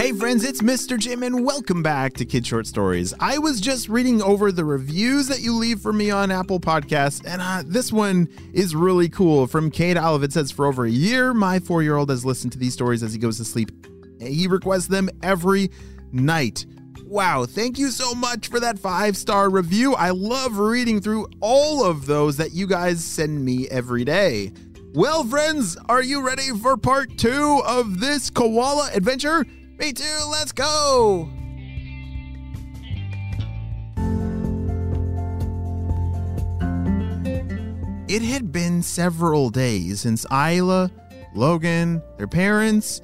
Hey friends, it's Mr. Jim and welcome back to Kid Short Stories. I was just reading over the reviews that you leave for me on Apple Podcasts, and uh, this one is really cool. From Kate Olive, it says, For over a year, my four year old has listened to these stories as he goes to sleep. He requests them every night. Wow, thank you so much for that five star review. I love reading through all of those that you guys send me every day. Well, friends, are you ready for part two of this koala adventure? Me too, let's go! It had been several days since Isla, Logan, their parents,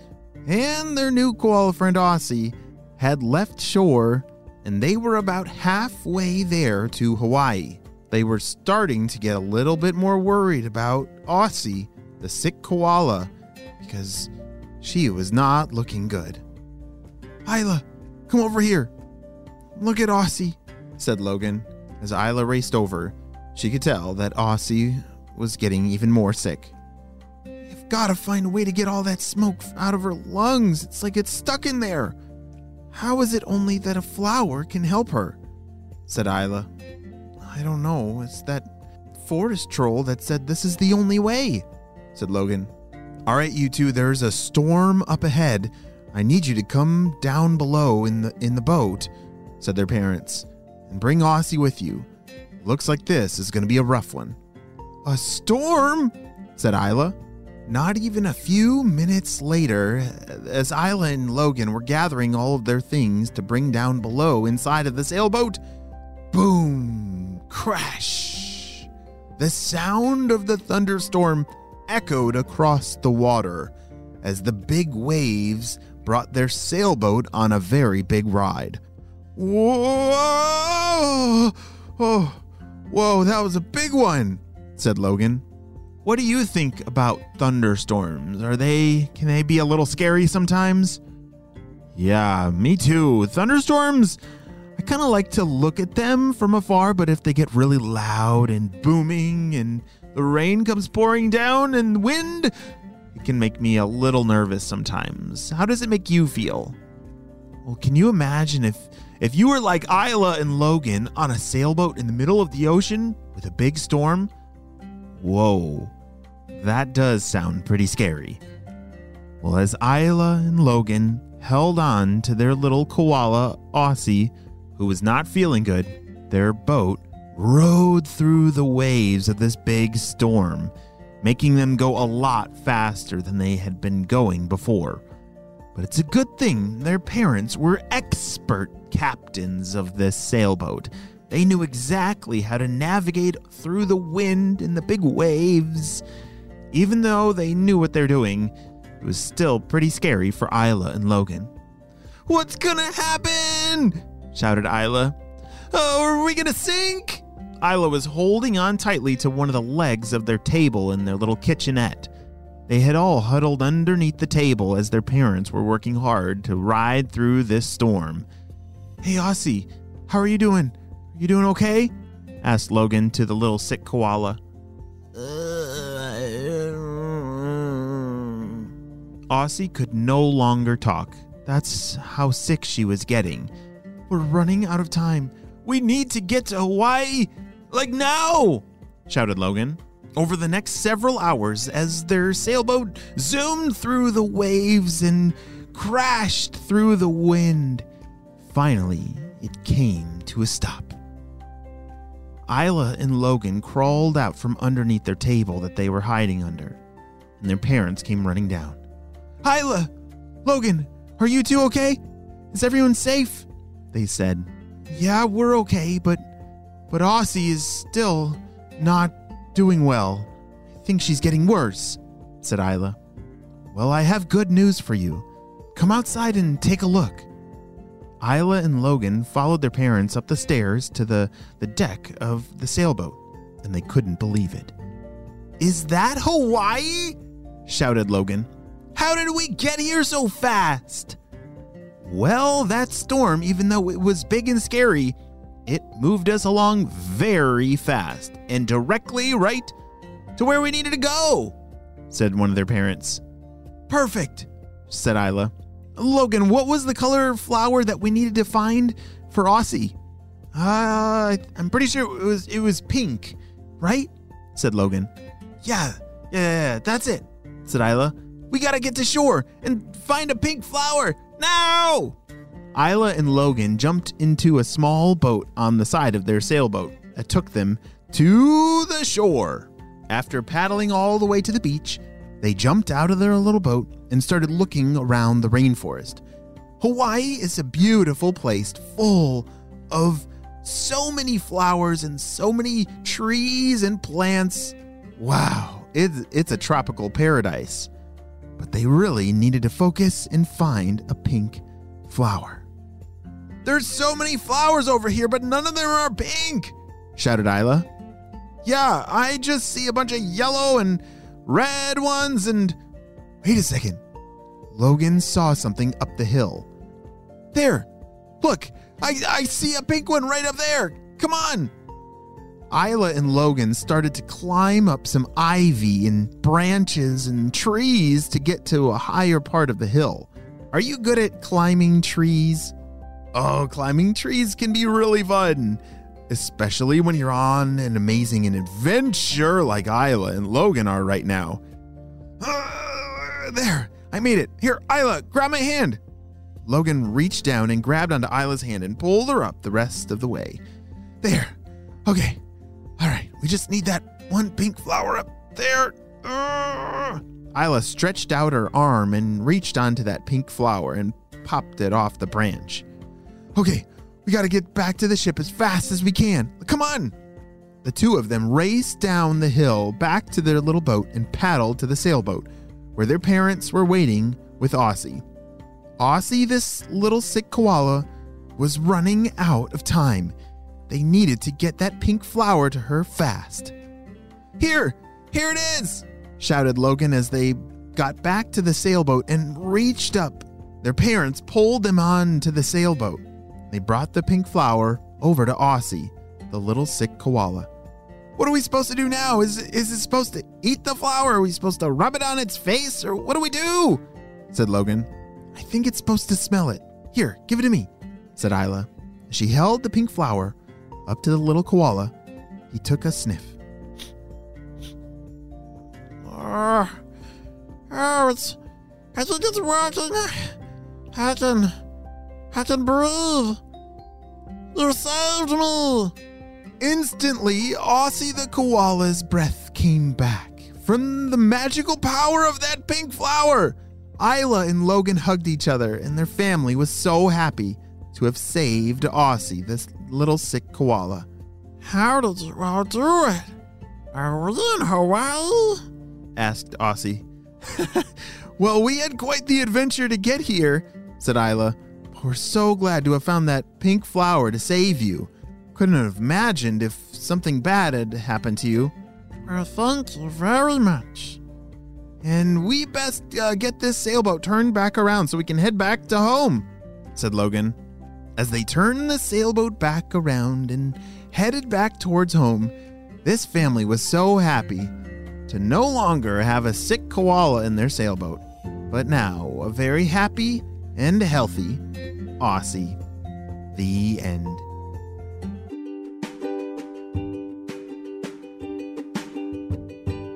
and their new koala friend Aussie had left shore, and they were about halfway there to Hawaii. They were starting to get a little bit more worried about Aussie, the sick koala, because she was not looking good. Isla, come over here. Look at Aussie, said Logan. As Isla raced over, she could tell that Aussie was getting even more sick. You've got to find a way to get all that smoke out of her lungs. It's like it's stuck in there. How is it only that a flower can help her? said Isla. I don't know. It's that forest troll that said this is the only way, said Logan. All right, you two, there's a storm up ahead. I need you to come down below in the in the boat, said their parents, and bring Aussie with you. Looks like this is going to be a rough one. A storm? said Isla. Not even a few minutes later, as Isla and Logan were gathering all of their things to bring down below inside of the sailboat, boom, crash. The sound of the thunderstorm echoed across the water as the big waves brought their sailboat on a very big ride. Whoa! Oh, whoa, that was a big one, said Logan. What do you think about thunderstorms? Are they, can they be a little scary sometimes? Yeah, me too. Thunderstorms, I kind of like to look at them from afar, but if they get really loud and booming and the rain comes pouring down and wind, it can make me a little nervous sometimes. How does it make you feel? Well, can you imagine if if you were like Isla and Logan on a sailboat in the middle of the ocean with a big storm? Whoa. That does sound pretty scary. Well, as Isla and Logan held on to their little koala, Aussie, who was not feeling good, their boat rode through the waves of this big storm, making them go a lot faster than they had been going before. But it's a good thing their parents were expert captains of this sailboat. They knew exactly how to navigate through the wind and the big waves. Even though they knew what they're doing, it was still pretty scary for Isla and Logan. What's gonna happen? shouted Isla. Oh, are we gonna sink? Isla was holding on tightly to one of the legs of their table in their little kitchenette. They had all huddled underneath the table as their parents were working hard to ride through this storm. Hey, Aussie, how are you doing? Are you doing okay? asked Logan to the little sick koala. Aussie could no longer talk. That's how sick she was getting. We're running out of time. We need to get to Hawaii, like now! shouted Logan. Over the next several hours, as their sailboat zoomed through the waves and crashed through the wind, finally it came to a stop. Isla and Logan crawled out from underneath their table that they were hiding under, and their parents came running down. Isla! Logan, are you two okay? Is everyone safe? They said. Yeah, we're okay, but but Aussie is still not doing well. I think she's getting worse, said Isla. Well, I have good news for you. Come outside and take a look. Isla and Logan followed their parents up the stairs to the, the deck of the sailboat, and they couldn't believe it. Is that Hawaii? shouted Logan. How did we get here so fast? Well, that storm, even though it was big and scary, it moved us along very fast and directly right to where we needed to go, said one of their parents. Perfect, said Isla. Logan, what was the color flower that we needed to find for Aussie? Uh, I'm pretty sure it was it was pink, right? said Logan. Yeah, yeah, yeah, that's it, said Isla. We gotta get to shore and find a pink flower now! Isla and Logan jumped into a small boat on the side of their sailboat that took them to the shore. After paddling all the way to the beach, they jumped out of their little boat and started looking around the rainforest. Hawaii is a beautiful place full of so many flowers and so many trees and plants. Wow, it's, it's a tropical paradise. But they really needed to focus and find a pink flower. There's so many flowers over here, but none of them are pink, shouted Isla. Yeah, I just see a bunch of yellow and red ones and. Wait a second. Logan saw something up the hill. There! Look! I, I see a pink one right up there! Come on! Isla and Logan started to climb up some ivy and branches and trees to get to a higher part of the hill. Are you good at climbing trees? Oh, climbing trees can be really fun, especially when you're on an amazing adventure like Isla and Logan are right now. There, I made it. Here, Isla, grab my hand. Logan reached down and grabbed onto Isla's hand and pulled her up the rest of the way. There. Okay. All right. We just need that one pink flower up there. Uh. Isla stretched out her arm and reached onto that pink flower and popped it off the branch. Okay, we gotta get back to the ship as fast as we can. Come on! The two of them raced down the hill back to their little boat and paddled to the sailboat, where their parents were waiting with Aussie. Aussie, this little sick koala, was running out of time. They needed to get that pink flower to her fast. Here! Here it is! shouted Logan as they got back to the sailboat and reached up. Their parents pulled them on to the sailboat. They brought the pink flower over to Aussie, the little sick koala. What are we supposed to do now? Is, is it supposed to eat the flower? Are we supposed to rub it on its face? Or what do we do? said Logan. I think it's supposed to smell it. Here, give it to me, said Isla. She held the pink flower up to the little koala. He took a sniff. Uh, oh, it's. I think it's. I can. I can breathe. You saved me. Instantly, Aussie the koala's breath came back from the magical power of that pink flower. Isla and Logan hugged each other, and their family was so happy to have saved Aussie, this little sick koala. How did you all do it? Are we in Hawaii? asked Aussie. well, we had quite the adventure to get here, said Isla. We're so glad to have found that pink flower to save you. Couldn't have imagined if something bad had happened to you. Well, thank you very much. And we best uh, get this sailboat turned back around so we can head back to home, said Logan. As they turned the sailboat back around and headed back towards home, this family was so happy to no longer have a sick koala in their sailboat, but now a very happy and healthy Aussie. The end.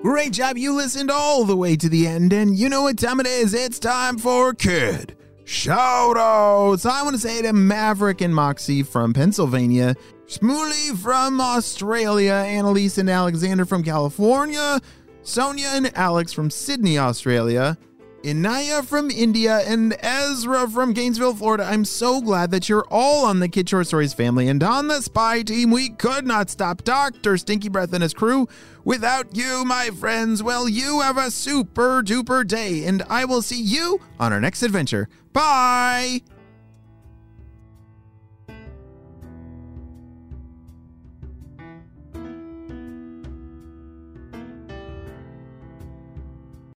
Great job. You listened all the way to the end, and you know what time it is. It's time for Kid Shoutouts. I want to say to Maverick and Moxie from Pennsylvania, Shmuley from Australia, Annalise and Alexander from California, Sonia and Alex from Sydney, Australia, Inaya from India, and Ezra from Gainesville, Florida. I'm so glad that you're all on the Kid Short Stories family. And on the spy team, we could not stop Dr. Stinky Breath and his crew without you, my friends. Well, you have a super duper day, and I will see you on our next adventure. Bye!